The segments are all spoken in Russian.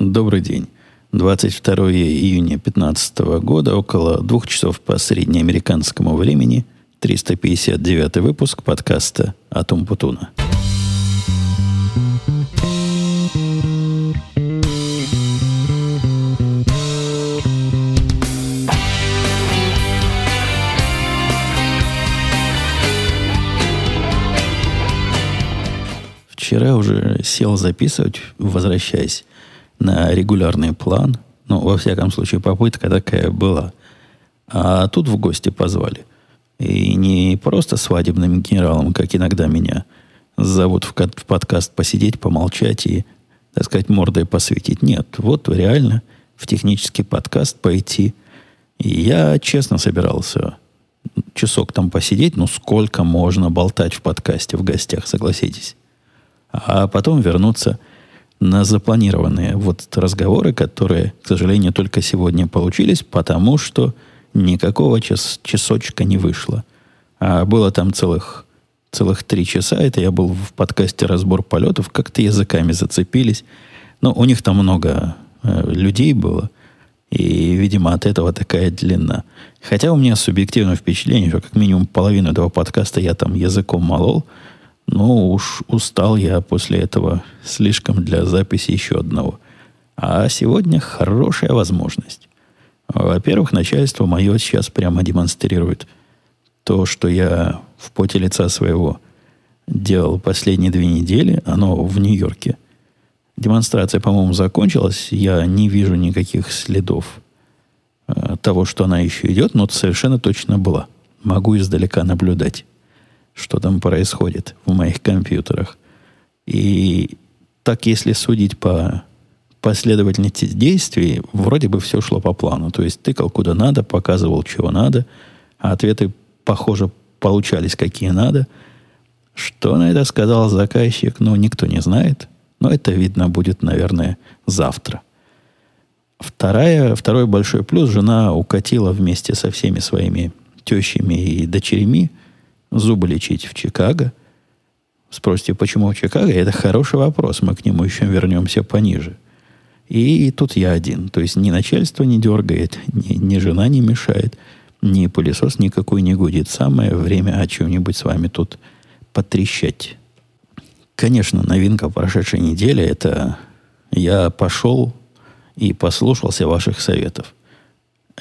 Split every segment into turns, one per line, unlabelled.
Добрый день. 22 июня 2015 года, около двух часов по среднеамериканскому времени, 359 выпуск подкаста «Атум Путуна». Вчера уже сел записывать, возвращаясь на регулярный план. Ну, во всяком случае, попытка такая была. А тут в гости позвали. И не просто свадебным генералом, как иногда меня зовут в, в подкаст посидеть, помолчать и, так сказать, мордой посветить. Нет, вот реально в технический подкаст пойти. И я честно собирался часок там посидеть, ну сколько можно болтать в подкасте в гостях, согласитесь. А потом вернуться на запланированные вот разговоры, которые, к сожалению, только сегодня получились, потому что никакого час, часочка не вышло. А было там целых, целых три часа. Это я был в подкасте «Разбор полетов». Как-то языками зацепились. Но у них там много э, людей было. И, видимо, от этого такая длина. Хотя у меня субъективное впечатление, что как минимум половину этого подкаста я там языком молол – ну, уж устал я после этого слишком для записи еще одного. А сегодня хорошая возможность. Во-первых, начальство мое сейчас прямо демонстрирует то, что я в поте лица своего делал последние две недели. Оно в Нью-Йорке. Демонстрация, по-моему, закончилась. Я не вижу никаких следов э, того, что она еще идет, но совершенно точно была. Могу издалека наблюдать что там происходит в моих компьютерах. И так, если судить по последовательности действий, вроде бы все шло по плану. То есть тыкал куда надо, показывал, чего надо, а ответы, похоже, получались какие надо. Что на это сказал заказчик, ну, никто не знает. Но это видно будет, наверное, завтра. Вторая, второй большой плюс. Жена укатила вместе со всеми своими тещами и дочерями – зубы лечить в Чикаго. Спросите, почему в Чикаго? Это хороший вопрос. Мы к нему еще вернемся пониже. И тут я один. То есть ни начальство не дергает, ни, ни жена не мешает, ни пылесос никакой не гудит. Самое время о чем-нибудь с вами тут потрещать. Конечно, новинка прошедшей недели – это я пошел и послушался ваших советов.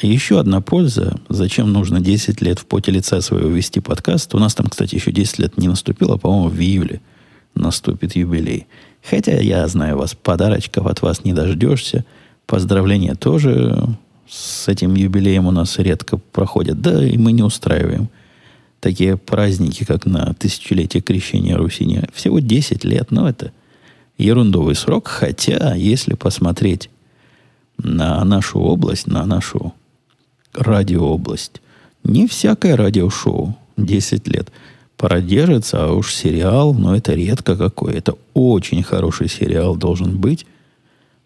Еще одна польза, зачем нужно 10 лет в поте лица своего вести подкаст. У нас там, кстати, еще 10 лет не наступило, по-моему, в июле наступит юбилей. Хотя я знаю вас, подарочков от вас не дождешься. Поздравления тоже с этим юбилеем у нас редко проходят. Да, и мы не устраиваем такие праздники, как на тысячелетие крещения Руси. Всего 10 лет, но это ерундовый срок. Хотя, если посмотреть на нашу область, на нашу радиообласть. Не всякое радиошоу 10 лет продержится, а уж сериал, но это редко какой. Это очень хороший сериал должен быть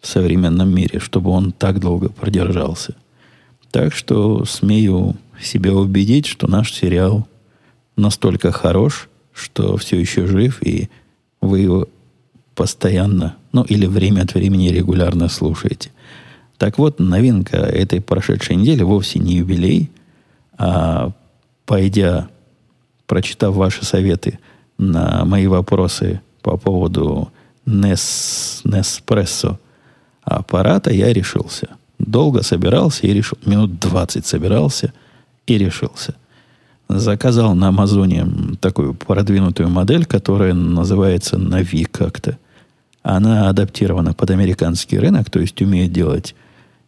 в современном мире, чтобы он так долго продержался. Так что смею себя убедить, что наш сериал настолько хорош, что все еще жив, и вы его постоянно, ну или время от времени регулярно слушаете – так вот, новинка этой прошедшей недели вовсе не юбилей, а пойдя, прочитав ваши советы на мои вопросы по поводу Ness, Nespresso аппарата, я решился. Долго собирался и решил. Минут 20 собирался и решился. Заказал на Амазоне такую продвинутую модель, которая называется Нави как-то. Она адаптирована под американский рынок, то есть умеет делать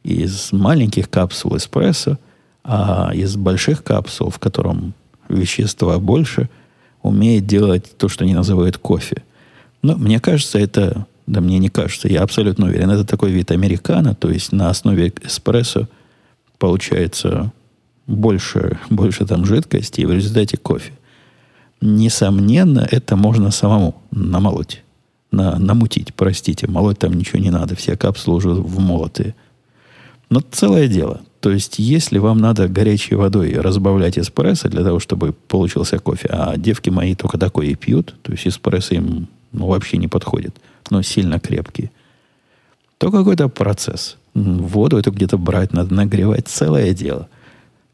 из маленьких капсул эспрессо, а из больших капсул, в котором вещества больше, умеет делать то, что они называют кофе. Но мне кажется, это, да мне не кажется, я абсолютно уверен, это такой вид американо, то есть на основе эспрессо получается больше, больше там жидкости, и в результате кофе. Несомненно, это можно самому намолоть. На, намутить, простите. Молоть там ничего не надо. Все капсулы уже вмолотые. Но целое дело. То есть, если вам надо горячей водой разбавлять эспрессо для того, чтобы получился кофе, а девки мои только такое и пьют, то есть эспрессо им ну, вообще не подходит, но сильно крепкие, то какой-то процесс. Воду это где-то брать, надо нагревать, целое дело.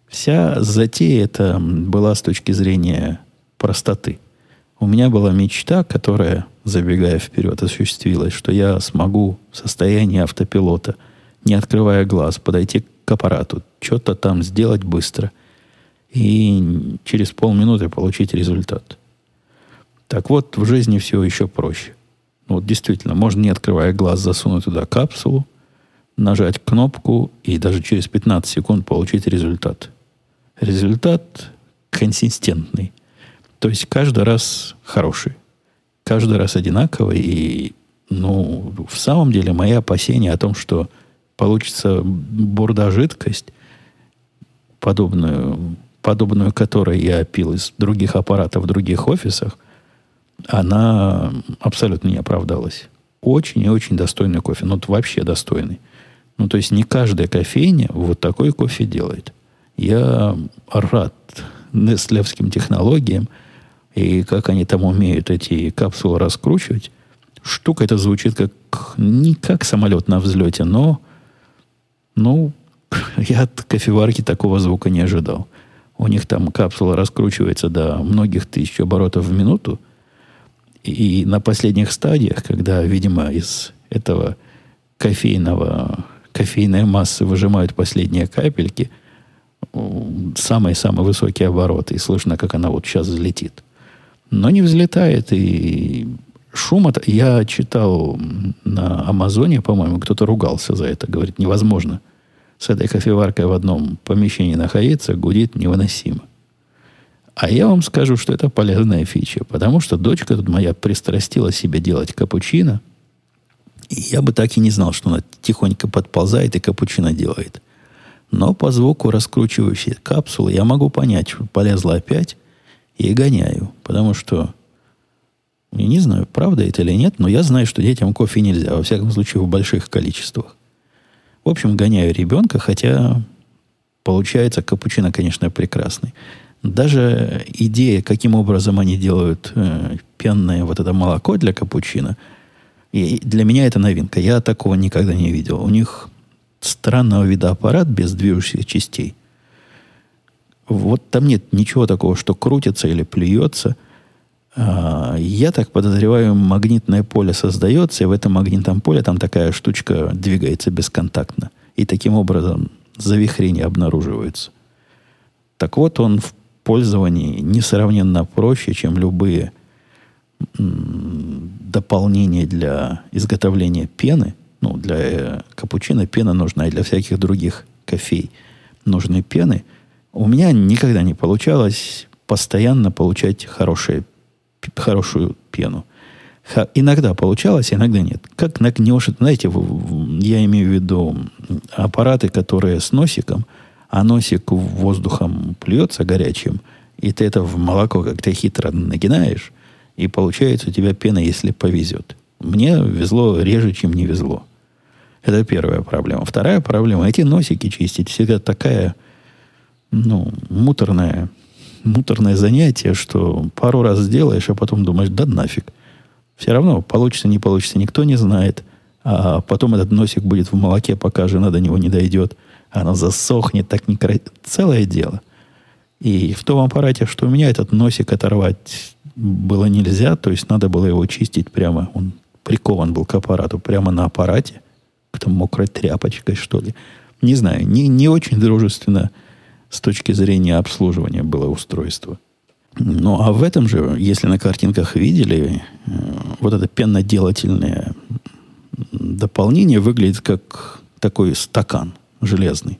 Вся затея это была с точки зрения простоты. У меня была мечта, которая, забегая вперед, осуществилась, что я смогу в состоянии автопилота, не открывая глаз, подойти к аппарату, что-то там сделать быстро и через полминуты получить результат. Так вот, в жизни все еще проще. Ну, вот действительно, можно, не открывая глаз, засунуть туда капсулу, нажать кнопку и даже через 15 секунд получить результат. Результат консистентный. То есть каждый раз хороший. Каждый раз одинаковый. И, ну, в самом деле, мои опасения о том, что получится бурда-жидкость, подобную, подобную которой я пил из других аппаратов в других офисах, она абсолютно не оправдалась. Очень и очень достойный кофе. Ну, вообще достойный. Ну, то есть не каждая кофейня вот такой кофе делает. Я рад нестлевским технологиям и как они там умеют эти капсулы раскручивать. Штука это звучит как не как самолет на взлете, но ну, я от кофеварки такого звука не ожидал. У них там капсула раскручивается до многих тысяч оборотов в минуту. И на последних стадиях, когда, видимо, из этого кофейного, кофейной массы выжимают последние капельки, самые-самые высокие обороты, и слышно, как она вот сейчас взлетит. Но не взлетает, и шум от... Я читал на Амазоне, по-моему, кто-то ругался за это. Говорит, невозможно с этой кофеваркой в одном помещении находиться, гудит невыносимо. А я вам скажу, что это полезная фича, потому что дочка тут моя пристрастила себе делать капучино, и я бы так и не знал, что она тихонько подползает и капучино делает. Но по звуку раскручивающей капсулы я могу понять, что полезла опять, и гоняю, потому что я не знаю, правда это или нет, но я знаю, что детям кофе нельзя, во всяком случае в больших количествах. В общем, гоняю ребенка, хотя получается капучино, конечно, прекрасный. Даже идея, каким образом они делают э, пенное вот это молоко для капучино, и для меня это новинка. Я такого никогда не видел. У них странного вида аппарат без движущих частей. Вот там нет ничего такого, что крутится или плюется – я так подозреваю, магнитное поле создается, и в этом магнитном поле там такая штучка двигается бесконтактно. И таким образом завихрения обнаруживаются. Так вот, он в пользовании несравненно проще, чем любые дополнения для изготовления пены. Ну, для э, капучино пена нужна, и для всяких других кофей нужны пены. У меня никогда не получалось постоянно получать хорошие хорошую пену. Иногда получалось, иногда нет. Как нагнешь, знаете, я имею в виду аппараты, которые с носиком, а носик воздухом плюется горячим, и ты это в молоко как-то хитро нагинаешь, и получается у тебя пена, если повезет. Мне везло реже, чем не везло. Это первая проблема. Вторая проблема, эти носики чистить всегда такая, ну, муторная муторное занятие, что пару раз сделаешь, а потом думаешь, да нафиг. Все равно получится, не получится, никто не знает. А потом этот носик будет в молоке, пока жена до него не дойдет. Оно засохнет, так не кра... Целое дело. И в том аппарате, что у меня этот носик оторвать было нельзя, то есть надо было его чистить прямо, он прикован был к аппарату, прямо на аппарате, там мокрой тряпочкой, что ли. Не знаю, не, не очень дружественно с точки зрения обслуживания было устройство. Ну, а в этом же, если на картинках видели, э, вот это пеноделательное дополнение выглядит как такой стакан железный,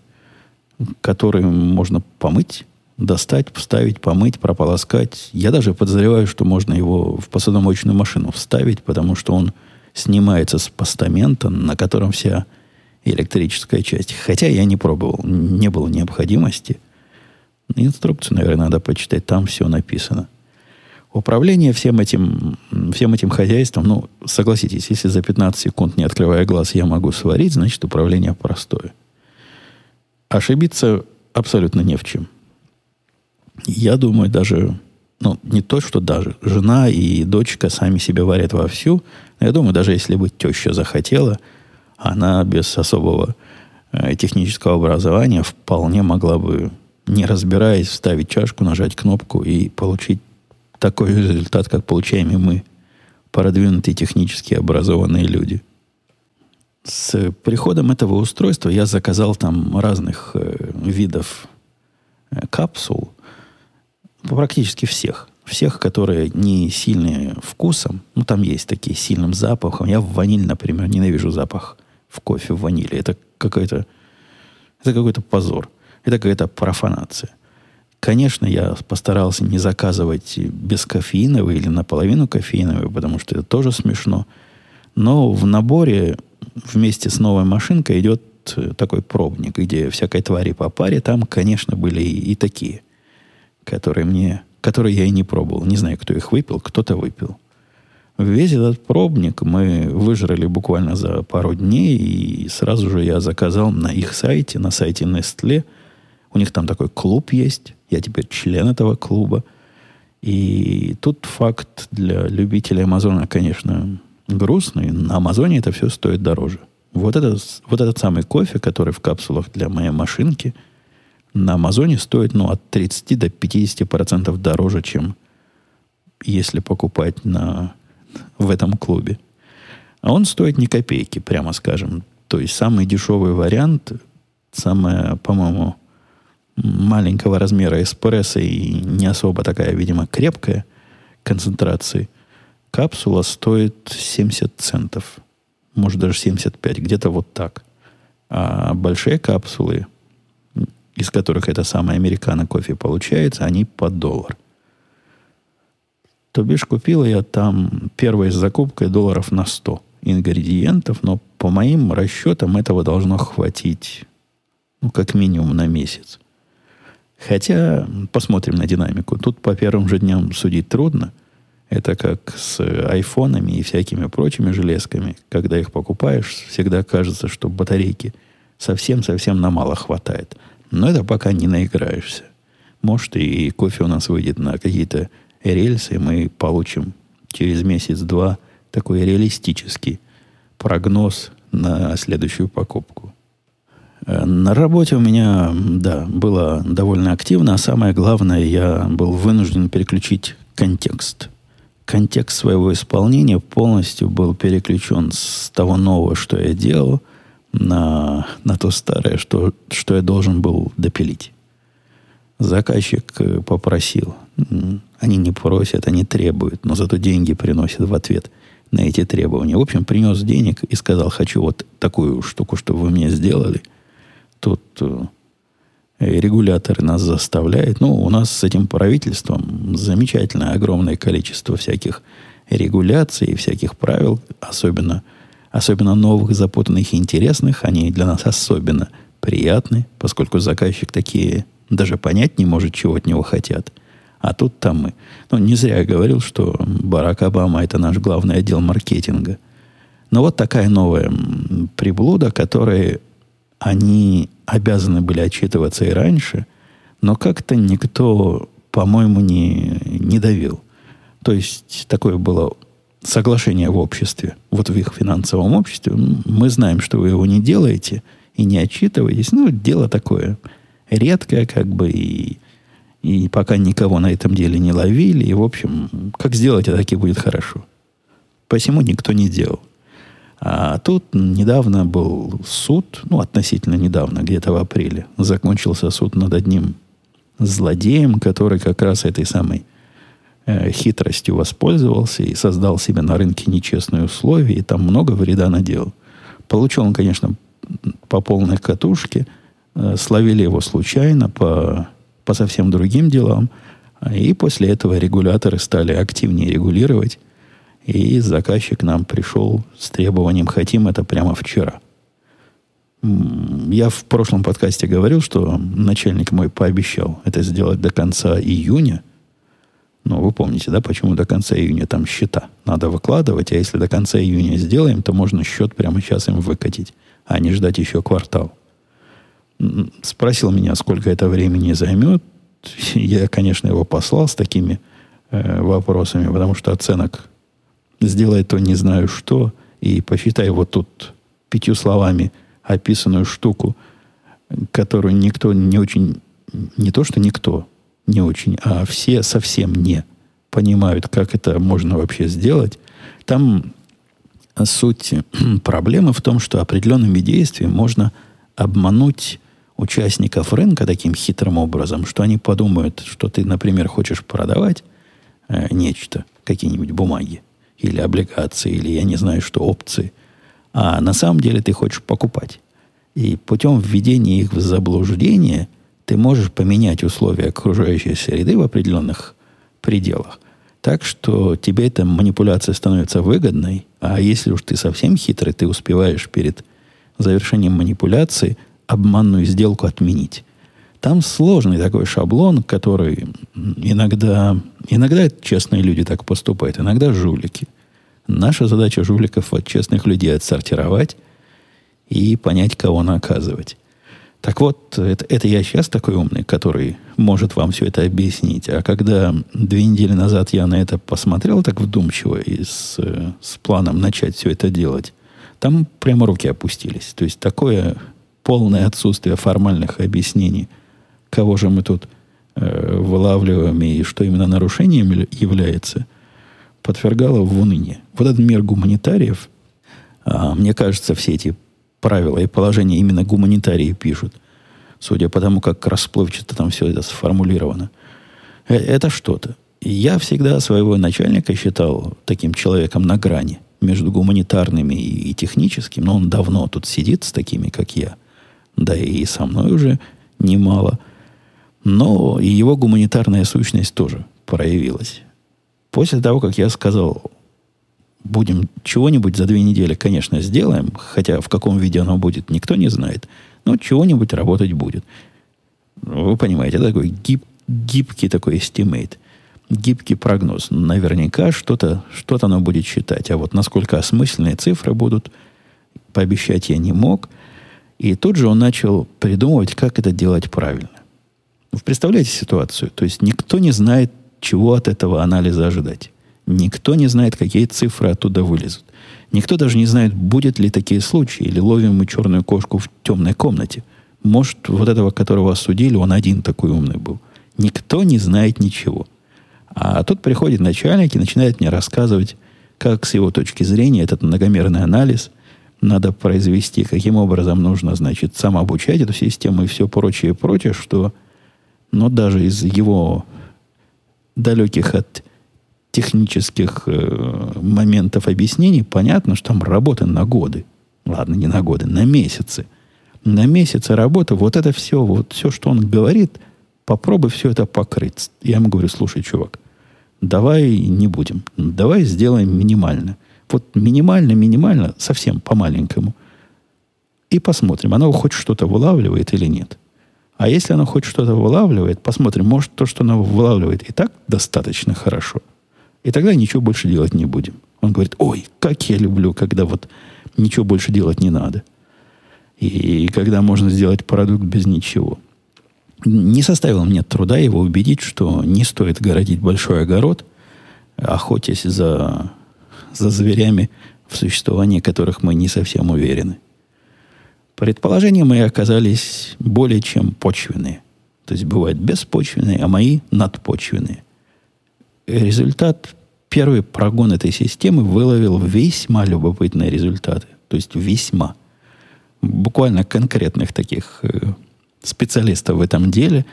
который можно помыть, достать, вставить, помыть, прополоскать. Я даже подозреваю, что можно его в посудомоечную машину вставить, потому что он снимается с постамента, на котором вся электрическая часть. Хотя я не пробовал, не было необходимости. Инструкцию, наверное, надо почитать, там все написано. Управление всем этим, всем этим хозяйством, ну, согласитесь, если за 15 секунд, не открывая глаз, я могу сварить, значит, управление простое. Ошибиться абсолютно не в чем. Я думаю, даже, ну, не то, что даже, жена и дочка сами себя варят вовсю. Я думаю, даже если бы теща захотела – она без особого э, технического образования вполне могла бы, не разбираясь, вставить чашку, нажать кнопку и получить такой результат, как получаем и мы, продвинутые технически образованные люди. С приходом этого устройства я заказал там разных э, видов э, капсул, практически всех. Всех, которые не сильные вкусом, ну там есть такие сильным запахом. Я в ваниль, например, ненавижу запах в кофе в ваниле. Это какой-то это какой-то позор. Это какая-то профанация. Конечно, я постарался не заказывать без кофеиновый или наполовину кофеиновый, потому что это тоже смешно. Но в наборе вместе с новой машинкой идет такой пробник, где всякой твари по паре. Там, конечно, были и, и такие, которые мне, которые я и не пробовал. Не знаю, кто их выпил, кто-то выпил. Весь этот пробник мы выжрали буквально за пару дней, и сразу же я заказал на их сайте, на сайте Nestle. У них там такой клуб есть, я теперь член этого клуба. И тут факт для любителей Амазона, конечно, грустный. На Амазоне это все стоит дороже. Вот этот, вот этот самый кофе, который в капсулах для моей машинки, на Амазоне стоит ну, от 30 до 50% дороже, чем если покупать на, в этом клубе. А он стоит ни копейки, прямо скажем. То есть самый дешевый вариант, самая, по-моему, маленького размера эспрессо и не особо такая, видимо, крепкая концентрации, капсула стоит 70 центов. Может, даже 75, где-то вот так. А большие капсулы, из которых это самое американо кофе получается, они по доллар. То бишь, купила я там первой закупкой долларов на 100 ингредиентов, но по моим расчетам этого должно хватить, ну, как минимум на месяц. Хотя, посмотрим на динамику. Тут по первым же дням судить трудно. Это как с айфонами и всякими прочими железками. Когда их покупаешь, всегда кажется, что батарейки совсем-совсем на мало хватает. Но это пока не наиграешься. Может, и кофе у нас выйдет на какие-то рельсы, мы получим через месяц-два такой реалистический прогноз на следующую покупку. Э, на работе у меня, да, было довольно активно, а самое главное, я был вынужден переключить контекст. Контекст своего исполнения полностью был переключен с того нового, что я делал, на, на то старое, что, что я должен был допилить. Заказчик э, попросил. Они не просят, они требуют, но зато деньги приносят в ответ на эти требования. В общем, принес денег и сказал, хочу вот такую штуку, чтобы вы мне сделали – тут э, регуляторы нас заставляют. Ну, у нас с этим правительством замечательное огромное количество всяких регуляций, всяких правил, особенно, особенно новых, запутанных и интересных. Они для нас особенно приятны, поскольку заказчик такие даже понять не может, чего от него хотят. А тут там мы. Ну, не зря я говорил, что Барак Обама это наш главный отдел маркетинга. Но вот такая новая приблуда, которая они обязаны были отчитываться и раньше, но как-то никто, по-моему, не, не давил. То есть такое было соглашение в обществе, вот в их финансовом обществе. Мы знаем, что вы его не делаете и не отчитываетесь. Ну, дело такое редкое, как бы, и, и пока никого на этом деле не ловили. И, в общем, как сделать, это таки будет хорошо. Посему никто не делал. А тут недавно был суд, ну, относительно недавно, где-то в апреле, закончился суд над одним злодеем, который как раз этой самой э, хитростью воспользовался и создал себе на рынке нечестные условия, и там много вреда наделал. Получил он, конечно, по полной катушке, э, словили его случайно по, по совсем другим делам, и после этого регуляторы стали активнее регулировать и заказчик нам пришел с требованием «хотим это прямо вчера». Я в прошлом подкасте говорил, что начальник мой пообещал это сделать до конца июня. Ну, вы помните, да, почему до конца июня там счета надо выкладывать, а если до конца июня сделаем, то можно счет прямо сейчас им выкатить, а не ждать еще квартал. Спросил меня, сколько это времени займет. Я, конечно, его послал с такими э, вопросами, потому что оценок сделай то не знаю что, и посчитай вот тут пятью словами описанную штуку, которую никто не очень, не то что никто не очень, а все совсем не понимают, как это можно вообще сделать, там суть проблемы в том, что определенными действиями можно обмануть участников рынка таким хитрым образом, что они подумают, что ты, например, хочешь продавать э, нечто, какие-нибудь бумаги, или облигации, или я не знаю что, опции, а на самом деле ты хочешь покупать. И путем введения их в заблуждение ты можешь поменять условия окружающей среды в определенных пределах. Так что тебе эта манипуляция становится выгодной, а если уж ты совсем хитрый, ты успеваешь перед завершением манипуляции обманную сделку отменить. Там сложный такой шаблон, который иногда, иногда честные люди так поступают, иногда жулики. Наша задача жуликов от честных людей отсортировать и понять, кого наказывать. Так вот, это, это я сейчас такой умный, который может вам все это объяснить. А когда две недели назад я на это посмотрел так вдумчиво и с, с планом начать все это делать, там прямо руки опустились. То есть такое полное отсутствие формальных объяснений, кого же мы тут э, вылавливаем и что именно нарушением является, подвергало в уныние. Вот этот мир гуманитариев, а, мне кажется, все эти правила и положения именно гуманитарии пишут, судя по тому, как расплывчато там все это сформулировано. Э, это что-то. Я всегда своего начальника считал таким человеком на грани между гуманитарными и, и техническим, но он давно тут сидит с такими, как я, да и со мной уже немало. Но и его гуманитарная сущность тоже проявилась. После того, как я сказал, будем чего-нибудь за две недели, конечно, сделаем, хотя в каком виде оно будет, никто не знает, но чего-нибудь работать будет. Вы понимаете, такой гиб, гибкий такой estimate, гибкий прогноз. Наверняка что-то что оно будет считать. А вот насколько осмысленные цифры будут, пообещать я не мог. И тут же он начал придумывать, как это делать правильно. Вы представляете ситуацию? То есть никто не знает, чего от этого анализа ожидать. Никто не знает, какие цифры оттуда вылезут. Никто даже не знает, будет ли такие случаи, или ловим мы черную кошку в темной комнате. Может, вот этого, которого осудили, он один такой умный был. Никто не знает ничего. А тут приходит начальник и начинает мне рассказывать, как с его точки зрения этот многомерный анализ надо произвести, каким образом нужно, значит, сам обучать эту систему и все прочее прочее, что, но ну, даже из его далеких от технических э, моментов объяснений понятно, что там работа на годы. Ладно, не на годы, на месяцы. На месяцы работы, вот это все, вот все, что он говорит, попробуй все это покрыть. Я ему говорю, слушай, чувак, давай не будем. Давай сделаем минимально. Вот минимально, минимально, совсем по-маленькому. И посмотрим, оно хоть что-то вылавливает или нет. А если оно хоть что-то вылавливает, посмотрим, может, то, что оно вылавливает, и так достаточно хорошо. И тогда ничего больше делать не будем. Он говорит, ой, как я люблю, когда вот ничего больше делать не надо. И, когда можно сделать продукт без ничего. Не составило мне труда его убедить, что не стоит городить большой огород, охотясь за, за зверями, в существовании которых мы не совсем уверены. Предположения мои оказались более чем почвенные. То есть бывают беспочвенные, а мои надпочвенные результат, первый прогон этой системы выловил весьма любопытные результаты. То есть весьма. Буквально конкретных таких э, специалистов в этом деле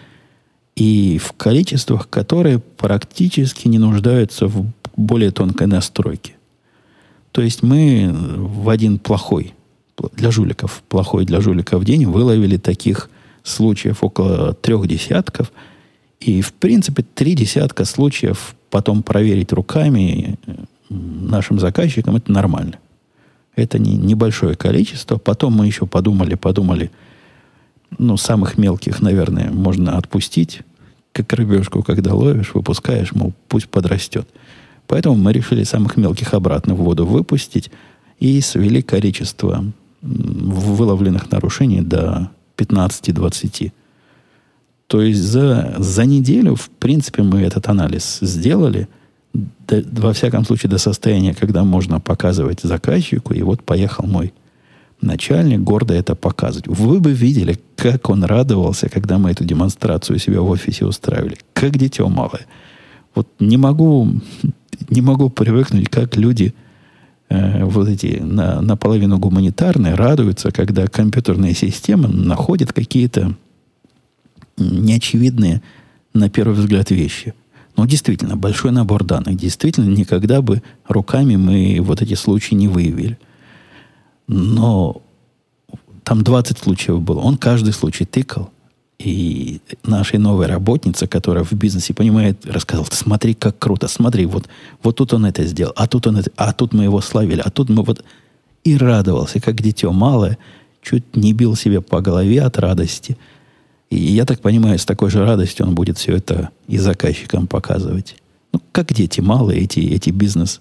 и в количествах, которые практически не нуждаются в более тонкой настройке. То есть мы в один плохой для жуликов, плохой для жуликов день выловили таких случаев около трех десятков. И, в принципе, три десятка случаев потом проверить руками нашим заказчикам, это нормально. Это не, небольшое количество. Потом мы еще подумали, подумали, ну, самых мелких, наверное, можно отпустить, как рыбешку, когда ловишь, выпускаешь, мол, пусть подрастет. Поэтому мы решили самых мелких обратно в воду выпустить и свели количество выловленных нарушений до 15-20. То есть за, за неделю, в принципе, мы этот анализ сделали, до, во всяком случае, до состояния, когда можно показывать заказчику, и вот поехал мой начальник гордо это показывать. Вы бы видели, как он радовался, когда мы эту демонстрацию себя в офисе устраивали. Как дитё малое. Вот не могу, не могу привыкнуть, как люди э, вот эти на, наполовину гуманитарные радуются, когда компьютерные системы находят какие-то неочевидные на первый взгляд вещи. Но действительно, большой набор данных. Действительно, никогда бы руками мы вот эти случаи не выявили. Но там 20 случаев было. Он каждый случай тыкал. И нашей новой работнице, которая в бизнесе понимает, рассказал, смотри, как круто, смотри, вот, вот тут он это сделал, а тут он это, а тут мы его славили, а тут мы вот... И радовался, как дитё малое, чуть не бил себе по голове от радости. И я так понимаю, с такой же радостью он будет все это и заказчикам показывать. Ну, как дети малые, эти, эти бизнес,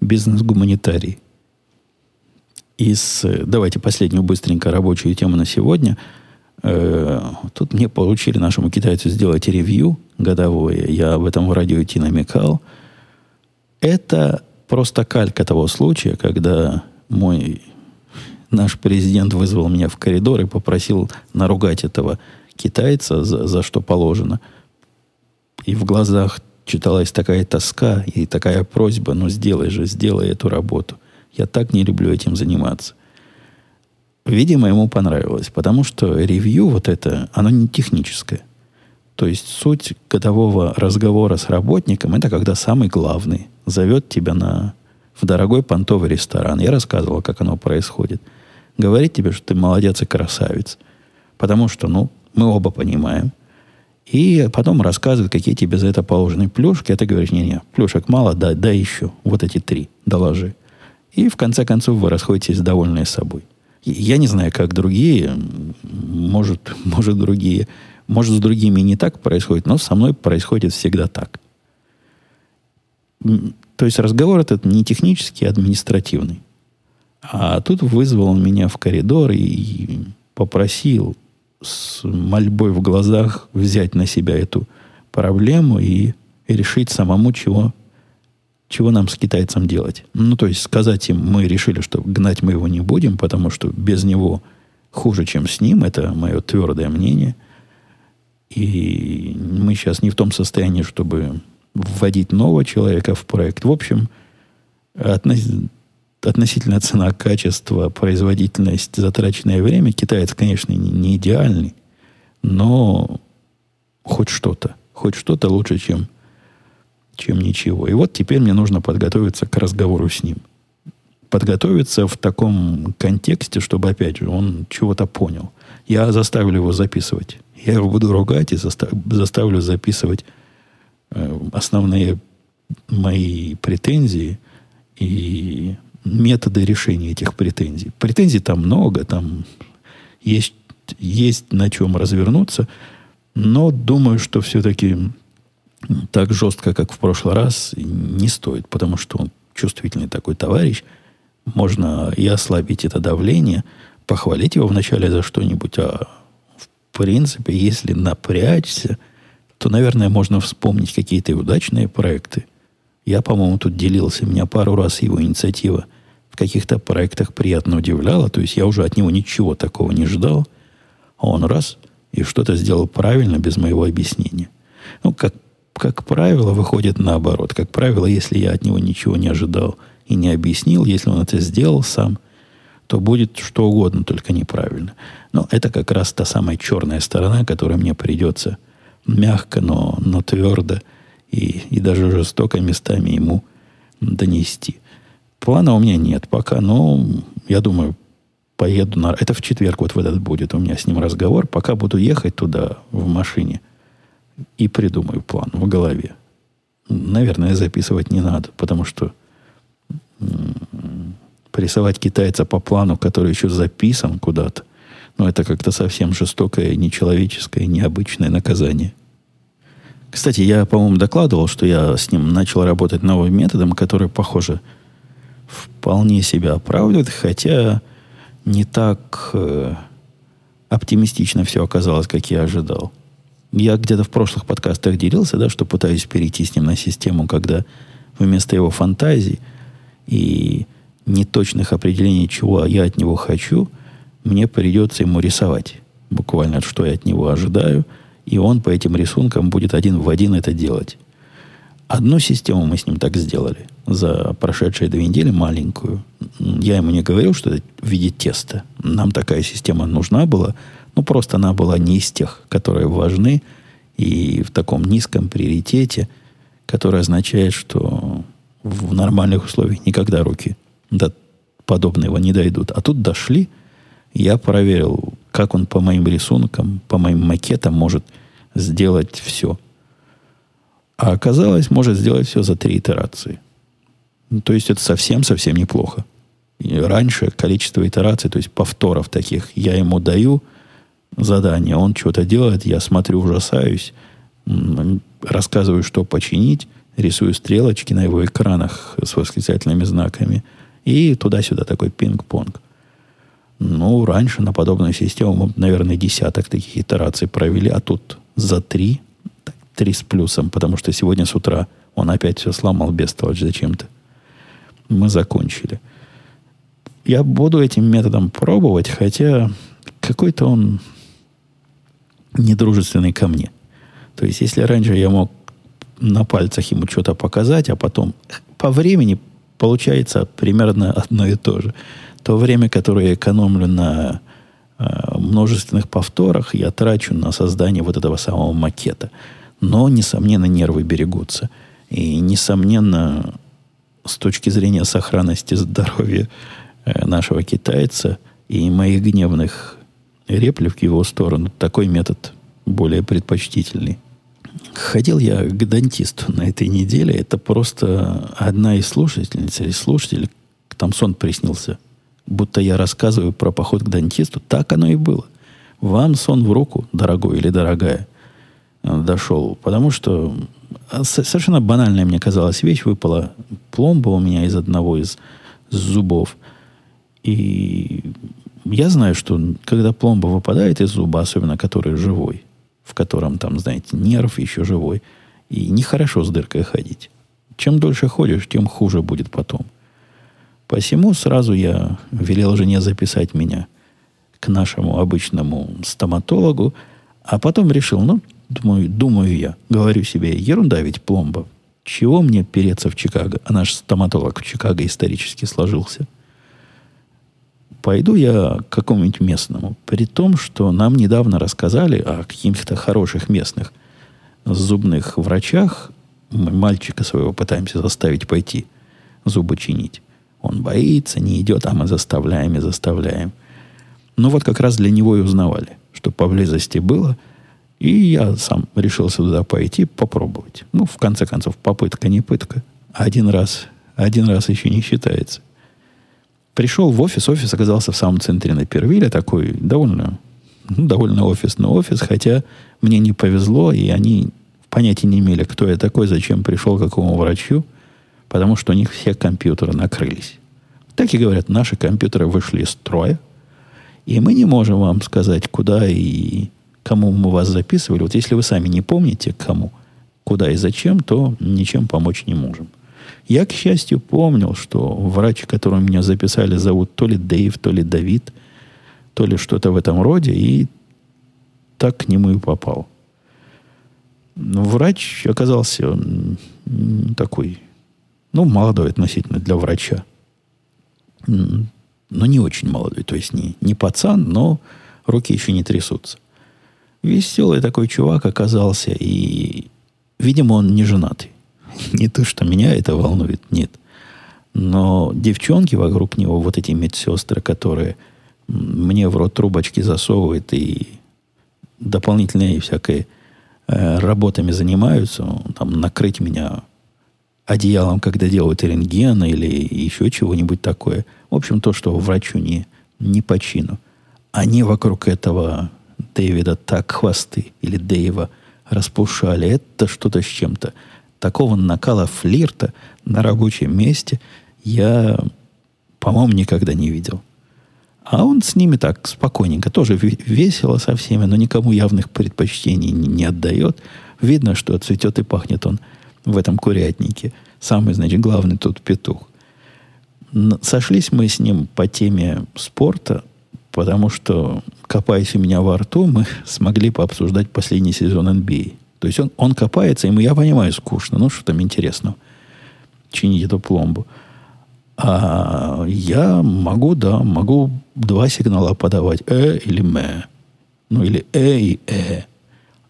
бизнес-гуманитарии из... Давайте последнюю быстренько рабочую тему на сегодня. Э, тут мне поручили нашему китайцу сделать ревью годовое. Я об этом в радио идти намекал. Это просто калька того случая, когда мой наш президент вызвал меня в коридор и попросил наругать этого китайца за, за что положено. И в глазах читалась такая тоска и такая просьба, ну сделай же, сделай эту работу. Я так не люблю этим заниматься. Видимо, ему понравилось, потому что ревью вот это, оно не техническое. То есть суть годового разговора с работником это когда самый главный зовет тебя на, в дорогой понтовый ресторан. Я рассказывал, как оно происходит. Говорит тебе, что ты молодец и красавец. Потому что, ну, мы оба понимаем. И потом рассказывает, какие тебе за это положены плюшки. А ты говоришь, не-не, плюшек мало, да, да еще. Вот эти три доложи. И в конце концов вы расходитесь довольные собой. Я не знаю, как другие, может, может другие, может с другими не так происходит, но со мной происходит всегда так. То есть разговор этот не технический, а административный. А тут вызвал он меня в коридор и попросил с мольбой в глазах взять на себя эту проблему и решить самому, чего чего нам с китайцем делать? Ну, то есть сказать им, мы решили, что гнать мы его не будем, потому что без него хуже, чем с ним. Это мое твердое мнение. И мы сейчас не в том состоянии, чтобы вводить нового человека в проект. В общем, относ... относительно цена, качество, производительность, затраченное время, китаец, конечно, не идеальный, но хоть что-то. Хоть что-то лучше, чем чем ничего. И вот теперь мне нужно подготовиться к разговору с ним. Подготовиться в таком контексте, чтобы, опять же, он чего-то понял. Я заставлю его записывать. Я его буду ругать и застав, заставлю записывать э, основные мои претензии и методы решения этих претензий. Претензий там много, там есть, есть на чем развернуться, но думаю, что все-таки так жестко, как в прошлый раз, не стоит, потому что он чувствительный такой товарищ. Можно и ослабить это давление, похвалить его вначале за что-нибудь, а в принципе, если напрячься, то, наверное, можно вспомнить какие-то удачные проекты. Я, по-моему, тут делился. Меня пару раз его инициатива в каких-то проектах приятно удивляла. То есть я уже от него ничего такого не ждал. А он раз и что-то сделал правильно без моего объяснения. Ну, как как правило, выходит наоборот. Как правило, если я от него ничего не ожидал и не объяснил, если он это сделал сам, то будет что угодно, только неправильно. Но это как раз та самая черная сторона, которая мне придется мягко, но, но твердо и, и даже жестоко местами ему донести. Плана у меня нет пока, но я думаю, поеду на... Это в четверг вот в этот будет у меня с ним разговор. Пока буду ехать туда в машине – и придумаю план в голове. Наверное, записывать не надо, потому что прессовать китайца по плану, который еще записан куда-то, ну, это как-то совсем жестокое, нечеловеческое, необычное наказание. Кстати, я, по-моему, докладывал, что я с ним начал работать новым методом, который, похоже, вполне себя оправдывает, хотя не так э, оптимистично все оказалось, как я ожидал. Я где-то в прошлых подкастах делился, да, что пытаюсь перейти с ним на систему, когда вместо его фантазий и неточных определений, чего я от него хочу, мне придется ему рисовать. Буквально, что я от него ожидаю. И он по этим рисункам будет один в один это делать. Одну систему мы с ним так сделали за прошедшие две недели, маленькую. Я ему не говорил, что это в виде теста. Нам такая система нужна была. Ну, просто она была не из тех, которые важны и в таком низком приоритете, который означает, что в нормальных условиях никогда руки до подобного не дойдут. А тут дошли, я проверил, как он по моим рисункам, по моим макетам может сделать все. А оказалось, может сделать все за три итерации. Ну, то есть это совсем-совсем неплохо. И раньше количество итераций, то есть повторов таких, я ему даю задание, он что-то делает, я смотрю, ужасаюсь, рассказываю, что починить, рисую стрелочки на его экранах с восклицательными знаками. И туда-сюда такой пинг-понг. Ну, раньше на подобную систему мы, наверное, десяток таких итераций провели, а тут за три, три с плюсом, потому что сегодня с утра он опять все сломал без того зачем-то. Мы закончили. Я буду этим методом пробовать, хотя какой-то он недружественный ко мне. То есть, если раньше я мог на пальцах ему что-то показать, а потом по времени получается примерно одно и то же. То время, которое я экономлю на э, множественных повторах, я трачу на создание вот этого самого макета. Но, несомненно, нервы берегутся. И, несомненно, с точки зрения сохранности здоровья э, нашего китайца и моих гневных реплик в его сторону, такой метод более предпочтительный. Ходил я к дантисту на этой неделе. Это просто одна из слушательниц или слушателей, там сон приснился. Будто я рассказываю про поход к дантисту. Так оно и было. Вам сон в руку, дорогой или дорогая, дошел. Потому что совершенно банальная мне казалась вещь. Выпала пломба у меня из одного из зубов. И я знаю, что когда пломба выпадает из зуба, особенно который живой, в котором там, знаете, нерв еще живой. И нехорошо с дыркой ходить. Чем дольше ходишь, тем хуже будет потом. Посему сразу я велел жене записать меня к нашему обычному стоматологу, а потом решил, ну, думаю, думаю я, говорю себе, ерунда ведь пломба. Чего мне переться в Чикаго? А наш стоматолог в Чикаго исторически сложился – пойду я к какому-нибудь местному. При том, что нам недавно рассказали о каких-то хороших местных зубных врачах. Мы мальчика своего пытаемся заставить пойти зубы чинить. Он боится, не идет, а мы заставляем и заставляем. Ну вот как раз для него и узнавали, что поблизости было. И я сам решился туда пойти, попробовать. Ну, в конце концов, попытка не пытка. Один раз, один раз еще не считается. Пришел в офис, офис оказался в самом центре на Первиле, такой довольно, ну, довольно офисный офис, хотя мне не повезло, и они понятия не имели, кто я такой, зачем пришел, к какому врачу, потому что у них все компьютеры накрылись. Так и говорят, наши компьютеры вышли из строя, и мы не можем вам сказать, куда и кому мы вас записывали. Вот если вы сами не помните, кому, куда и зачем, то ничем помочь не можем. Я, к счастью, помнил, что врач, которого меня записали, зовут то ли Дэйв, то ли Давид, то ли что-то в этом роде, и так к нему и попал. Но врач оказался такой, ну, молодой относительно для врача. Но не очень молодой, то есть не, не пацан, но руки еще не трясутся. Веселый такой чувак оказался, и, видимо, он не женатый. Не то, что меня это волнует, нет. Но девчонки вокруг него, вот эти медсестры, которые мне в рот трубочки засовывают и дополнительные всякой э, работами занимаются, там накрыть меня одеялом, когда делают рентген или еще чего-нибудь такое. В общем, то, что врачу не, не по чину. Они вокруг этого Дэвида так хвосты или Дэйва распушали. Это что-то с чем-то такого накала флирта на рабочем месте я, по-моему, никогда не видел. А он с ними так спокойненько, тоже весело со всеми, но никому явных предпочтений не, отдает. Видно, что цветет и пахнет он в этом курятнике. Самый, значит, главный тут петух. Сошлись мы с ним по теме спорта, Потому что, копаясь у меня во рту, мы смогли пообсуждать последний сезон NBA. То есть он, он копается, ему, я понимаю, скучно. Ну, что там интересного? Чинить эту пломбу. А я могу, да, могу два сигнала подавать. Э или мэ. Ну, или э и э.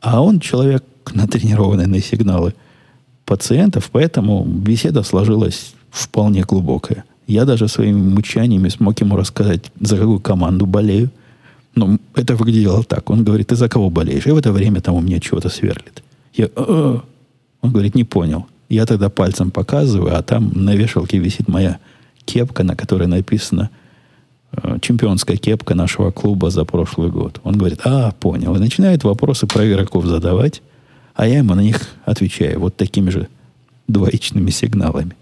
А он человек натренированный на сигналы пациентов, поэтому беседа сложилась вполне глубокая. Я даже своими мучаниями смог ему рассказать, за какую команду болею. Но это выглядело так. Он говорит, ты за кого болеешь? И в это время там у меня чего-то сверлит. Я, «Э-э-э». он говорит, не понял. Я тогда пальцем показываю, а там на вешалке висит моя кепка, на которой написано э, чемпионская кепка нашего клуба за прошлый год. Он говорит, а, понял. И начинает вопросы про игроков задавать, а я ему на них отвечаю вот такими же двоичными сигналами.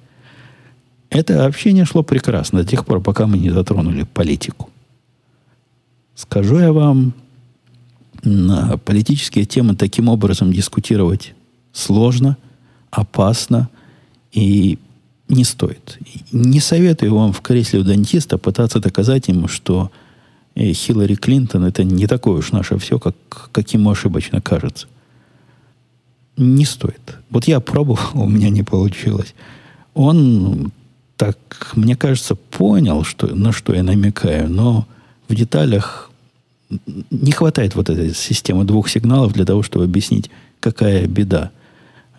Это общение шло прекрасно до тех пор, пока мы не затронули политику. Скажу я вам, на политические темы таким образом дискутировать сложно, опасно и не стоит. Не советую вам в кресле у дантиста пытаться доказать ему, что э, Хиллари Клинтон это не такое уж наше все, как, как ему ошибочно кажется. Не стоит. Вот я пробовал, у меня не получилось. Он так, мне кажется, понял, что, на что я намекаю, но в деталях не хватает вот этой системы двух сигналов для того, чтобы объяснить, какая беда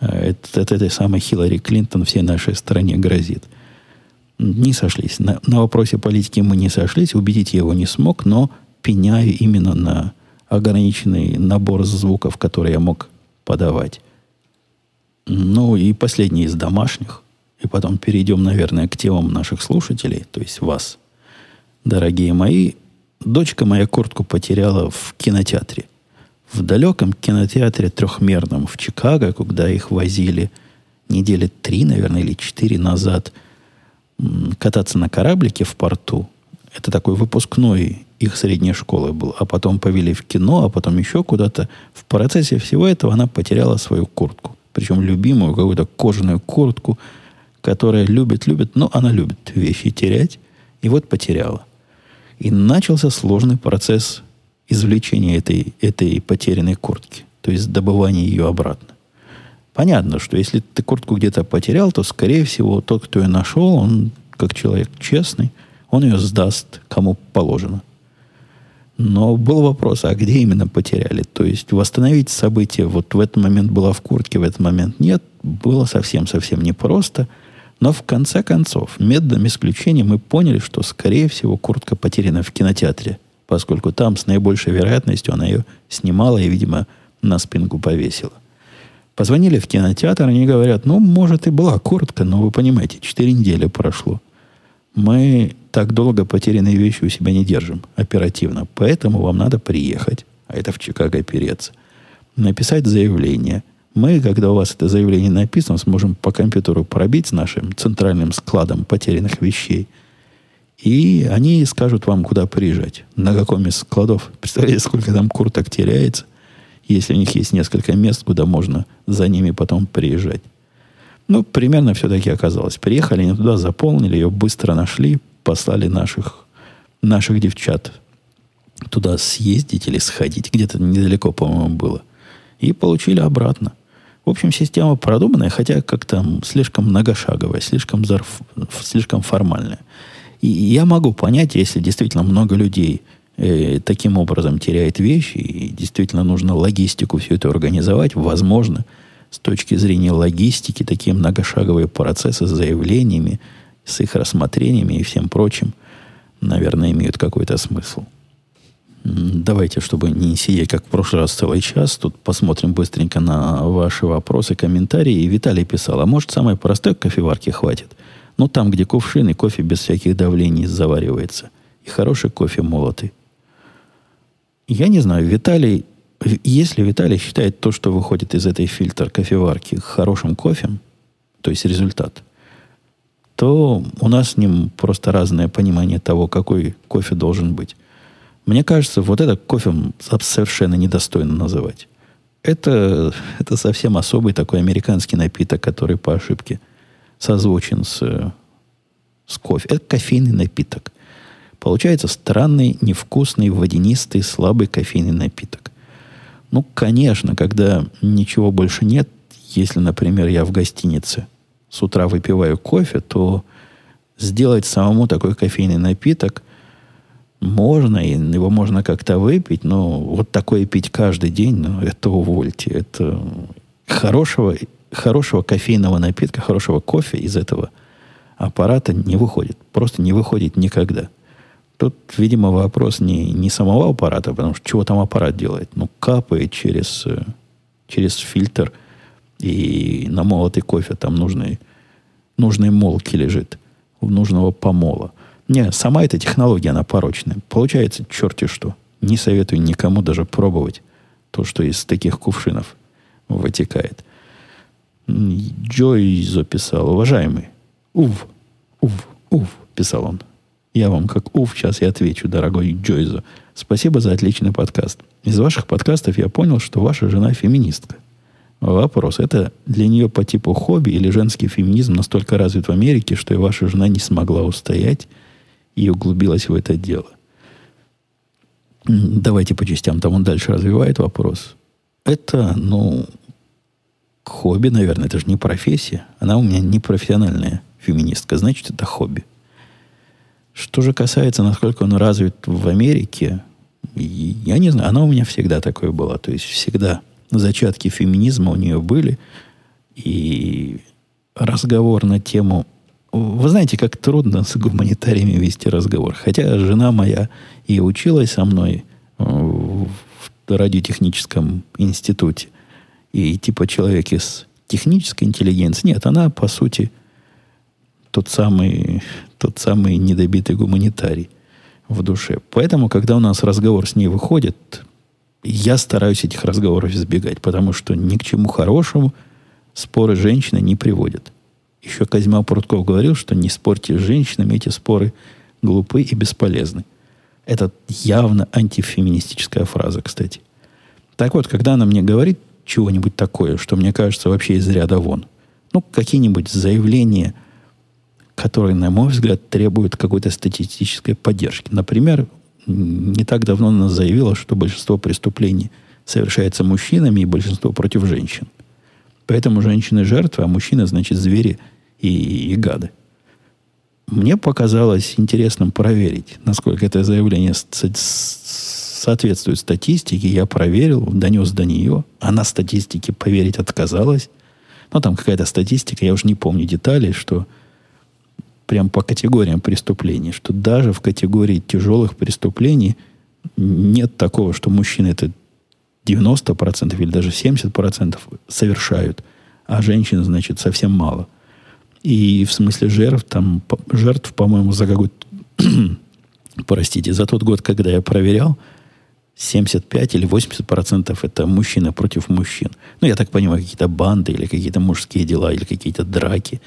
от, от этой самой Хиллари Клинтон всей нашей стране грозит. Не сошлись. На, на вопросе политики мы не сошлись, убедить я его не смог, но пеняю именно на ограниченный набор звуков, которые я мог подавать. Ну и последний из домашних и потом перейдем, наверное, к темам наших слушателей, то есть вас, дорогие мои. Дочка моя куртку потеряла в кинотеатре. В далеком кинотеатре трехмерном в Чикаго, когда их возили недели три, наверное, или четыре назад кататься на кораблике в порту. Это такой выпускной их средней школы был. А потом повели в кино, а потом еще куда-то. В процессе всего этого она потеряла свою куртку. Причем любимую какую-то кожаную куртку – которая любит, любит, но она любит вещи терять, и вот потеряла. И начался сложный процесс извлечения этой, этой потерянной куртки, то есть добывания ее обратно. Понятно, что если ты куртку где-то потерял, то, скорее всего, тот, кто ее нашел, он, как человек честный, он ее сдаст кому положено. Но был вопрос, а где именно потеряли? То есть восстановить событие, вот в этот момент была в куртке, в этот момент нет, было совсем-совсем непросто – но в конце концов, методом исключения мы поняли, что, скорее всего, куртка потеряна в кинотеатре, поскольку там с наибольшей вероятностью она ее снимала и, видимо, на спинку повесила. Позвонили в кинотеатр, они говорят, ну, может, и была куртка, но вы понимаете, 4 недели прошло. Мы так долго потерянные вещи у себя не держим оперативно, поэтому вам надо приехать, а это в Чикаго переться, написать заявление – мы, когда у вас это заявление написано, сможем по компьютеру пробить с нашим центральным складом потерянных вещей. И они скажут вам, куда приезжать, на каком из складов. Представляете, сколько там курток теряется, если у них есть несколько мест, куда можно за ними потом приезжать. Ну, примерно все-таки оказалось. Приехали они туда, заполнили ее, быстро нашли, послали наших, наших девчат туда съездить или сходить. Где-то недалеко, по-моему, было. И получили обратно. В общем, система продуманная, хотя как-то слишком многошаговая, слишком, зарф, слишком формальная. И я могу понять, если действительно много людей э, таким образом теряет вещи, и действительно нужно логистику все это организовать, возможно, с точки зрения логистики, такие многошаговые процессы с заявлениями, с их рассмотрениями и всем прочим, наверное, имеют какой-то смысл. Давайте, чтобы не сидеть, как в прошлый раз, целый час, тут посмотрим быстренько на ваши вопросы, комментарии. И Виталий писал, а может, самой простой кофеварки хватит? Ну, там, где кувшин и кофе без всяких давлений заваривается. И хороший кофе молотый. Я не знаю, Виталий, если Виталий считает то, что выходит из этой фильтр кофеварки хорошим кофе, то есть результат, то у нас с ним просто разное понимание того, какой кофе должен быть. Мне кажется, вот это кофе совершенно недостойно называть. Это, это совсем особый такой американский напиток, который по ошибке созвучен с, с кофе. Это кофейный напиток. Получается странный, невкусный, водянистый, слабый кофейный напиток. Ну, конечно, когда ничего больше нет, если, например, я в гостинице с утра выпиваю кофе, то сделать самому такой кофейный напиток можно, и его можно как-то выпить, но вот такое пить каждый день, ну, это увольте. Это хорошего, хорошего кофейного напитка, хорошего кофе из этого аппарата не выходит. Просто не выходит никогда. Тут, видимо, вопрос не, не самого аппарата, потому что чего там аппарат делает? Ну, капает через, э, через фильтр, и на молотый кофе там нужный, нужной молки лежит, нужного помола. Не, сама эта технология, она порочная. Получается черти что. Не советую никому даже пробовать то, что из таких кувшинов вытекает. Джой записал, уважаемый, ув, ув, ув, писал он. Я вам как уф сейчас и отвечу, дорогой Джойзо. Спасибо за отличный подкаст. Из ваших подкастов я понял, что ваша жена феминистка. Вопрос. Это для нее по типу хобби или женский феминизм настолько развит в Америке, что и ваша жена не смогла устоять и углубилась в это дело? Давайте по частям. Там он дальше развивает вопрос. Это, ну, хобби, наверное. Это же не профессия. Она у меня не профессиональная феминистка. Значит, это хобби. Что же касается, насколько он развит в Америке, я не знаю, она у меня всегда такое была. То есть всегда зачатки феминизма у нее были. И разговор на тему... Вы знаете, как трудно с гуманитариями вести разговор. Хотя жена моя и училась со мной в радиотехническом институте. И типа человек из технической интеллигенции. Нет, она, по сути, тот самый, тот самый недобитый гуманитарий в душе. Поэтому, когда у нас разговор с ней выходит, я стараюсь этих разговоров избегать, потому что ни к чему хорошему споры женщины не приводят. Еще Козьма Прутков говорил, что не спорьте с женщинами, эти споры глупы и бесполезны. Это явно антифеминистическая фраза, кстати. Так вот, когда она мне говорит чего-нибудь такое, что мне кажется вообще из ряда вон, ну, какие-нибудь заявления – которые, на мой взгляд, требуют какой-то статистической поддержки. Например, не так давно она заявила, что большинство преступлений совершается мужчинами и большинство против женщин. Поэтому женщины жертвы, а мужчины, значит, звери и, и гады. Мне показалось интересным проверить, насколько это заявление соответствует статистике. Я проверил, донес до нее. Она статистике поверить отказалась. Ну, там какая-то статистика, я уже не помню деталей, что прям по категориям преступлений, что даже в категории тяжелых преступлений нет такого, что мужчины это 90% или даже 70% совершают, а женщин, значит, совсем мало. И в смысле жертв, там, жертв, по-моему, за какой-то, простите, за тот год, когда я проверял, 75 или 80% это мужчина против мужчин. Ну, я так понимаю, какие-то банды или какие-то мужские дела, или какие-то драки,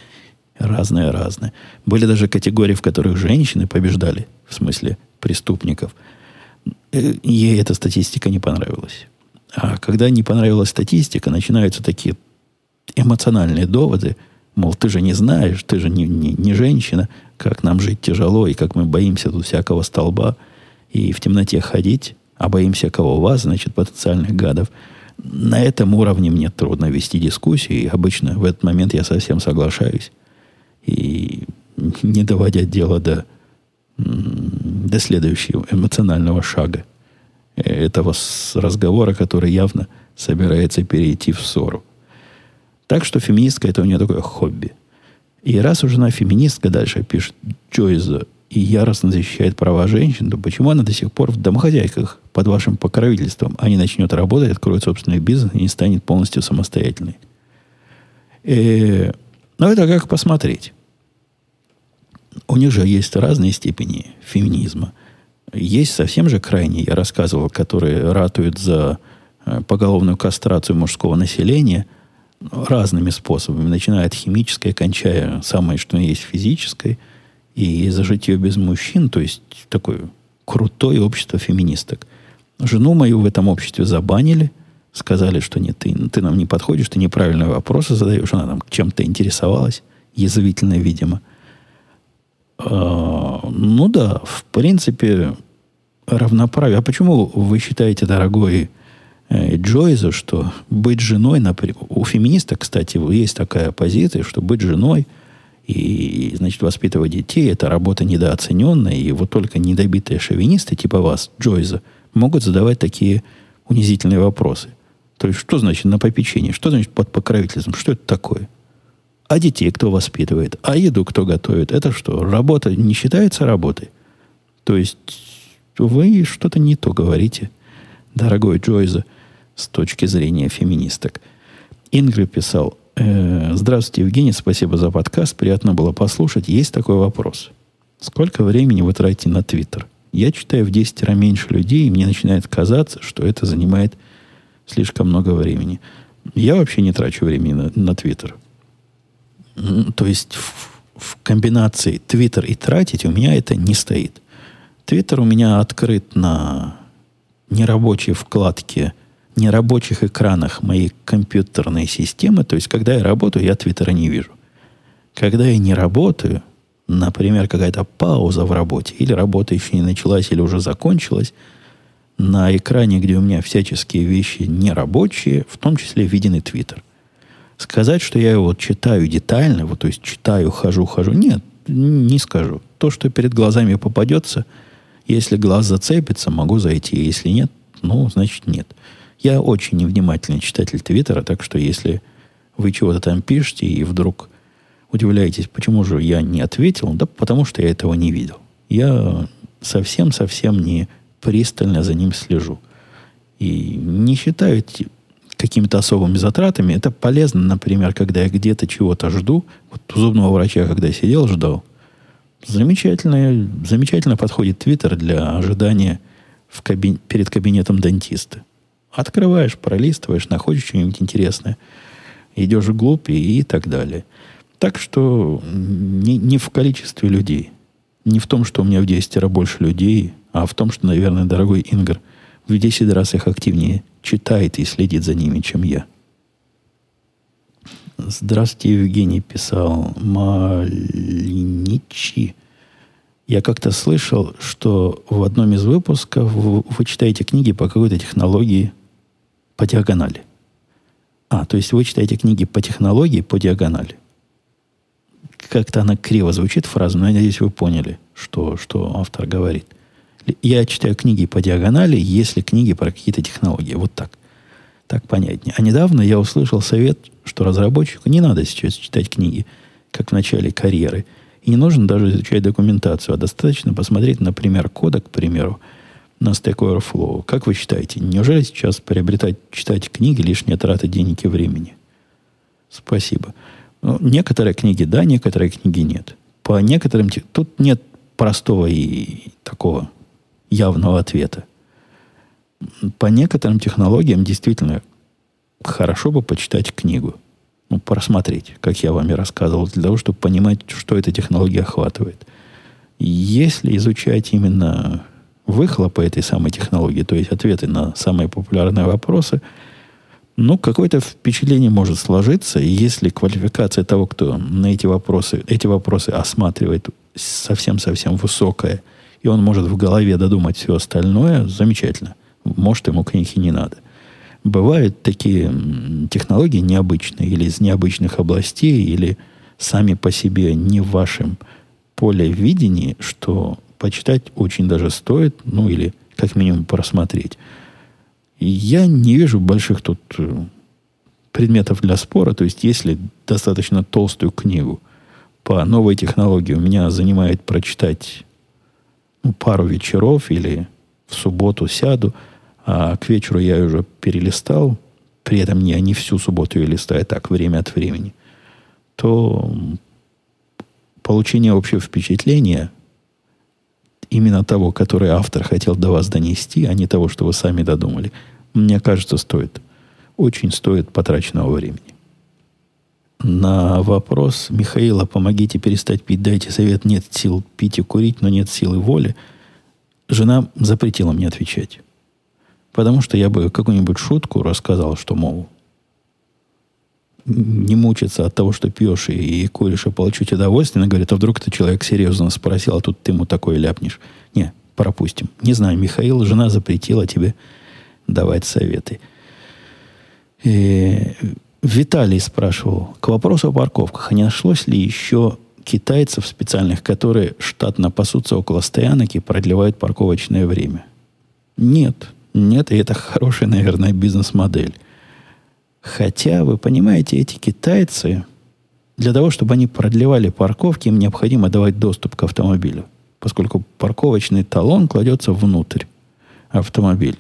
Разное-разное. Были даже категории, в которых женщины побеждали, в смысле преступников. Э, ей эта статистика не понравилась. А когда не понравилась статистика, начинаются такие эмоциональные доводы, мол, ты же не знаешь, ты же не, не, не женщина, как нам жить тяжело, и как мы боимся тут всякого столба, и в темноте ходить, а боимся кого вас, значит, потенциальных гадов. На этом уровне мне трудно вести дискуссию, и обычно в этот момент я совсем соглашаюсь и не доводя дело до, до следующего эмоционального шага этого разговора, который явно собирается перейти в ссору. Так что феминистка это у нее такое хобби. И раз уж она феминистка, дальше пишет Джойза, и яростно защищает права женщин, то почему она до сих пор в домохозяйках под вашим покровительством, а не начнет работать, откроет собственный бизнес и не станет полностью самостоятельной? Э, ну, это как посмотреть у них же есть разные степени феминизма. Есть совсем же крайние, я рассказывал, которые ратуют за э, поголовную кастрацию мужского населения разными способами, начиная от химической, кончая самое, что есть физической, и за житье без мужчин, то есть такое крутое общество феминисток. Жену мою в этом обществе забанили, сказали, что нет, ты, ты нам не подходишь, ты неправильные вопросы задаешь, она там чем-то интересовалась, язвительно, видимо – А, ну да, в принципе, равноправие. А почему вы считаете, дорогой Джойза, что быть женой, например, у феминиста, кстати, есть такая позиция, что быть женой и, значит, воспитывать детей, это работа недооцененная, и вот только недобитые шовинисты, типа вас, Джойза, могут задавать такие унизительные вопросы. То есть, что значит на попечении? Что значит под покровительством? Что это такое? А детей кто воспитывает? А еду кто готовит? Это что, работа не считается работой? То есть, вы что-то не то говорите, дорогой Джойза, с точки зрения феминисток. Ингри писал, э, «Здравствуйте, Евгений, спасибо за подкаст, приятно было послушать. Есть такой вопрос. Сколько времени вы тратите на Твиттер? Я читаю в 10 раз меньше людей, и мне начинает казаться, что это занимает слишком много времени. Я вообще не трачу времени на Твиттер то есть в, в комбинации Twitter и тратить у меня это не стоит. Твиттер у меня открыт на нерабочей вкладке, нерабочих экранах моей компьютерной системы. То есть, когда я работаю, я Твиттера не вижу. Когда я не работаю, например, какая-то пауза в работе, или работа еще не началась, или уже закончилась, на экране, где у меня всяческие вещи нерабочие, в том числе виден и Твиттер. Сказать, что я его читаю детально, вот, то есть читаю, хожу, хожу, нет, не скажу. То, что перед глазами попадется, если глаз зацепится, могу зайти. Если нет, ну, значит, нет. Я очень невнимательный читатель Твиттера, так что если вы чего-то там пишете и вдруг удивляетесь, почему же я не ответил, да потому что я этого не видел. Я совсем-совсем не пристально за ним слежу. И не считаю какими-то особыми затратами. Это полезно, например, когда я где-то чего-то жду. Вот у зубного врача, когда я сидел, ждал. Замечательно, замечательно подходит Твиттер для ожидания в кабин, перед кабинетом дантиста. Открываешь, пролистываешь, находишь что-нибудь интересное. Идешь вглубь и, и так далее. Так что не, не в количестве людей. Не в том, что у меня в 10 раз больше людей, а в том, что, наверное, дорогой Ингар, в 10 раз их активнее читает и следит за ними, чем я. Здравствуйте, Евгений писал. Малиничи. Я как-то слышал, что в одном из выпусков вы читаете книги по какой-то технологии по диагонали. А, то есть вы читаете книги по технологии по диагонали. Как-то она криво звучит фраза, но я надеюсь, вы поняли, что, что автор говорит я читаю книги по диагонали, если книги про какие-то технологии. Вот так. Так понятнее. А недавно я услышал совет, что разработчику не надо сейчас читать книги, как в начале карьеры. И не нужно даже изучать документацию, а достаточно посмотреть, например, кода, к примеру, на Stack Overflow. Как вы считаете, неужели сейчас приобретать, читать книги лишняя трата денег и времени? Спасибо. Ну, некоторые книги да, некоторые книги нет. По некоторым... Тут нет простого и такого явного ответа. По некоторым технологиям действительно хорошо бы почитать книгу. Ну, просмотреть, как я вам и рассказывал, для того, чтобы понимать, что эта технология охватывает. Если изучать именно выхлопы этой самой технологии, то есть ответы на самые популярные вопросы, ну, какое-то впечатление может сложиться, и если квалификация того, кто на эти вопросы, эти вопросы осматривает совсем-совсем высокая – и он может в голове додумать все остальное, замечательно. Может, ему книги не надо. Бывают такие технологии необычные, или из необычных областей, или сами по себе не в вашем поле видения, что почитать очень даже стоит, ну или как минимум просмотреть. я не вижу больших тут э, предметов для спора. То есть, если достаточно толстую книгу по новой технологии у меня занимает прочитать ну, пару вечеров или в субботу сяду, а к вечеру я уже перелистал, при этом я не всю субботу ее листаю, так, время от времени, то получение общего впечатления именно того, которое автор хотел до вас донести, а не того, что вы сами додумали, мне кажется, стоит. Очень стоит потраченного времени. На вопрос Михаила, помогите перестать пить, дайте совет, нет сил пить и курить, но нет силы воли, жена запретила мне отвечать. Потому что я бы какую-нибудь шутку рассказал, что, мол, не мучиться от того, что пьешь и, и куришь, и получить удовольствие. Она говорит, а вдруг ты человек серьезно спросил, а тут ты ему такое ляпнешь. Не, пропустим. Не знаю, Михаил, жена запретила тебе давать советы. И Виталий спрашивал, к вопросу о парковках, а не нашлось ли еще китайцев специальных, которые штатно пасутся около стоянок и продлевают парковочное время? Нет, нет, и это хорошая, наверное, бизнес-модель. Хотя, вы понимаете, эти китайцы, для того, чтобы они продлевали парковки, им необходимо давать доступ к автомобилю, поскольку парковочный талон кладется внутрь автомобиля.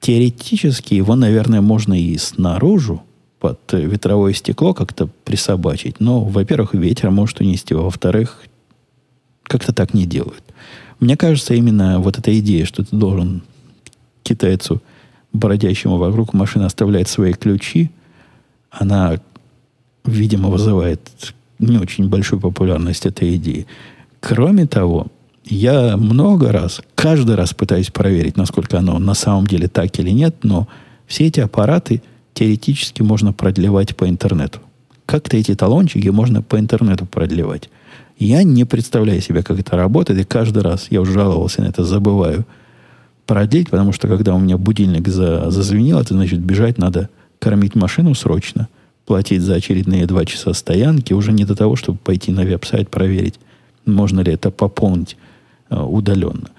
Теоретически его, наверное, можно и снаружи под ветровое стекло как-то присобачить. Но, во-первых, ветер может унести, во-вторых, как-то так не делают. Мне кажется, именно вот эта идея, что ты должен китайцу, бродящему вокруг машины, оставлять свои ключи, она, видимо, вызывает не очень большую популярность этой идеи. Кроме того, я много раз, каждый раз пытаюсь проверить, насколько оно на самом деле так или нет, но все эти аппараты теоретически можно продлевать по интернету. Как-то эти талончики можно по интернету продлевать. Я не представляю себе, как это работает, и каждый раз, я уже жаловался на это, забываю продлить, потому что когда у меня будильник за, зазвенел, это значит бежать надо кормить машину срочно, платить за очередные два часа стоянки, уже не до того, чтобы пойти на веб-сайт проверить, можно ли это пополнить Э, удаленно.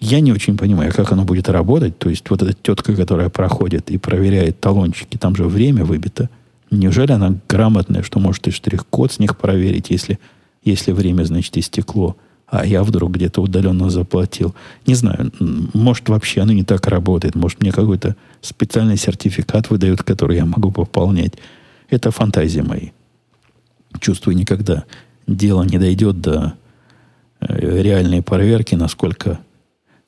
Я не очень понимаю, как оно будет работать. То есть вот эта тетка, которая проходит и проверяет талончики, там же время выбито. Неужели она грамотная, что может и штрих-код с них проверить, если, если время, значит, истекло, а я вдруг где-то удаленно заплатил. Не знаю, может, вообще оно не так работает. Может, мне какой-то специальный сертификат выдают, который я могу пополнять. Это фантазии мои. Чувствую, никогда дело не дойдет до Э, реальные проверки, насколько,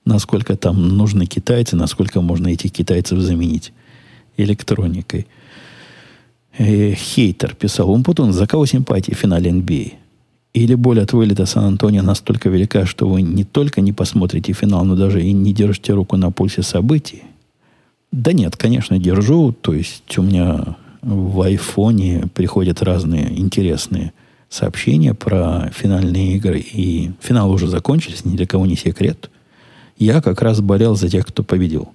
насколько там нужны китайцы, насколько можно этих китайцев заменить электроникой. Э, хейтер писал, Умпутун, за кого симпатии в финале NBA? Или боль от вылета Сан-Антонио настолько велика, что вы не только не посмотрите финал, но даже и не держите руку на пульсе событий? Да нет, конечно, держу. То есть у меня в айфоне приходят разные интересные сообщения про финальные игры, и финал уже закончились, ни для кого не секрет. Я как раз болел за тех, кто победил.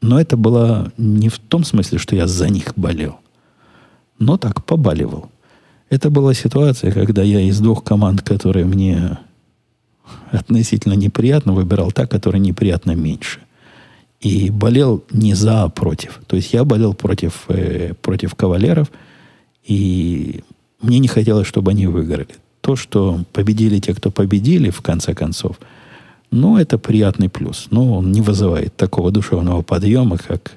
Но это было не в том смысле, что я за них болел, но так побаливал. Это была ситуация, когда я из двух команд, которые мне относительно неприятно, выбирал та, которая неприятно меньше. И болел не за, а против. То есть я болел против, э, против кавалеров, и мне не хотелось, чтобы они выиграли. То, что победили те, кто победили, в конце концов, ну, это приятный плюс. Но он не вызывает такого душевного подъема, как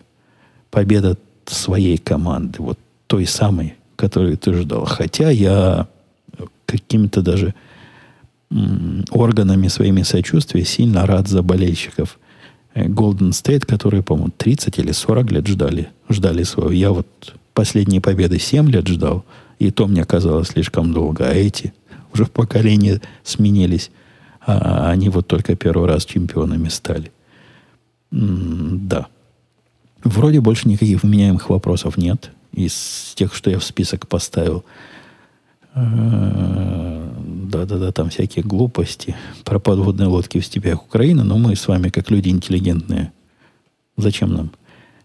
победа своей команды, вот той самой, которую ты ждал. Хотя я какими-то даже органами своими сочувствия сильно рад за болельщиков Golden State, которые, по-моему, 30 или 40 лет ждали, ждали своего. Я вот последние победы 7 лет ждал – и то мне казалось слишком долго. А эти уже в поколении сменились. А они вот только первый раз чемпионами стали. М да. Вроде больше никаких вменяемых вопросов нет. Из тех, что я в список поставил. Да-да-да, там всякие глупости про подводные лодки в степях Украины, но мы с вами, как люди интеллигентные, зачем нам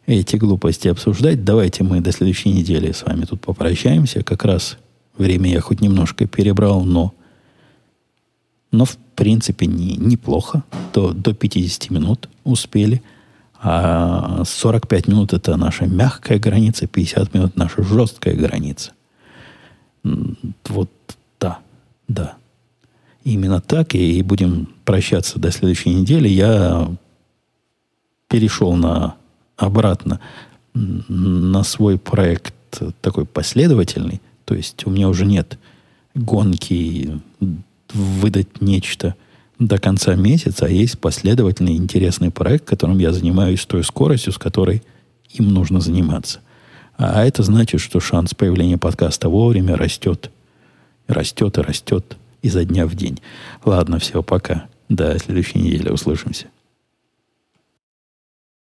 эти глупости обсуждать. Давайте мы до следующей недели с вами тут попрощаемся. Как раз время я хоть немножко перебрал, но, но в принципе не, неплохо. До, до 50 минут успели. А 45 минут это наша мягкая граница, 50 минут наша жесткая граница. Вот да, да. Именно так и будем прощаться до следующей недели. Я перешел на обратно на свой проект такой последовательный, то есть у меня уже нет гонки выдать нечто до конца месяца, а есть последовательный интересный проект, которым я занимаюсь с той скоростью, с которой им нужно заниматься. А это значит, что шанс появления подкаста вовремя растет, растет и растет изо дня в день. Ладно, все, пока. До следующей недели услышимся.